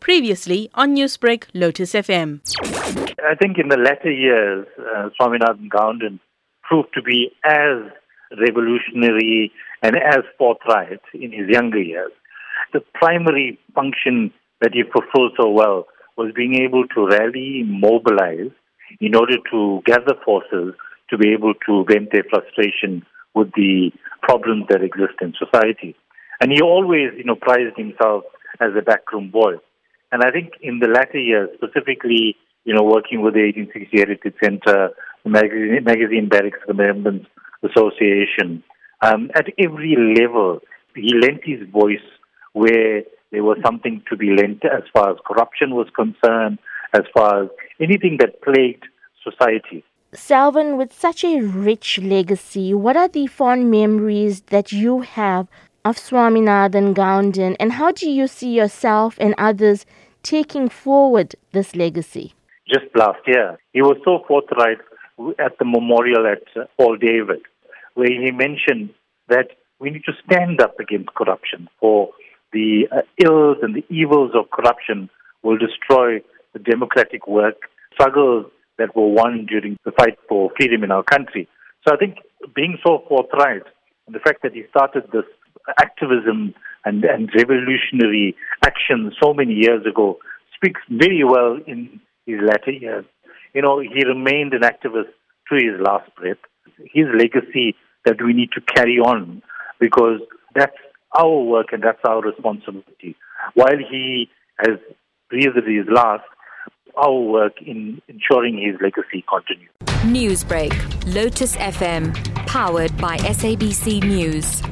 Previously on Newsbreak, Lotus FM. I think in the latter years, uh, Swaminathan Gounden proved to be as revolutionary and as forthright in his younger years. The primary function that he fulfilled so well was being able to rally, mobilize in order to gather forces to be able to vent their frustration with the problems that exist in society. And he always, you know, prized himself as a backroom boy. And I think in the latter years, specifically, you know, working with the 1860 Heritage Center, the magazine, magazine Barracks Remembrance Association, um, at every level, he lent his voice where there was something to be lent as far as corruption was concerned, as far as anything that plagued society. Selvan, with such a rich legacy, what are the fond memories that you have of Swaminathan Gounden, and how do you see yourself and others taking forward this legacy? Just last year, he was so forthright at the memorial at uh, Paul David, where he mentioned that we need to stand up against corruption, for the uh, ills and the evils of corruption will destroy the democratic work, struggles that were won during the fight for freedom in our country. So I think being so forthright and the fact that he started this activism and, and revolutionary action so many years ago speaks very well in his latter years. You know, he remained an activist to his last breath. His legacy that we need to carry on because that's our work and that's our responsibility. While he has breathed his last, our work in ensuring his legacy continues. Newsbreak, Lotus FM, powered by SABC News.